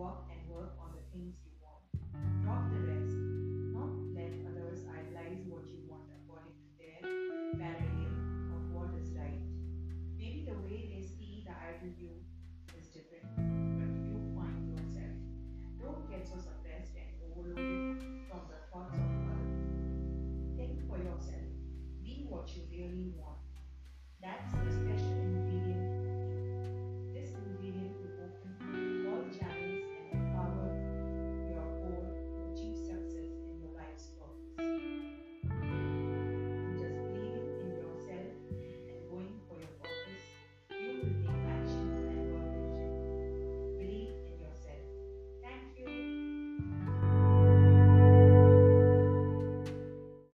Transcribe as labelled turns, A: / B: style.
A: work and work on the things you want. Drop the rest. Not let others idealize what you want according to their paradigm of what is right. Maybe the way they see the idol you is different, but you find yourself. Don't get so suppressed and overloaded from the thoughts of others. Think for yourself. Be what you really want.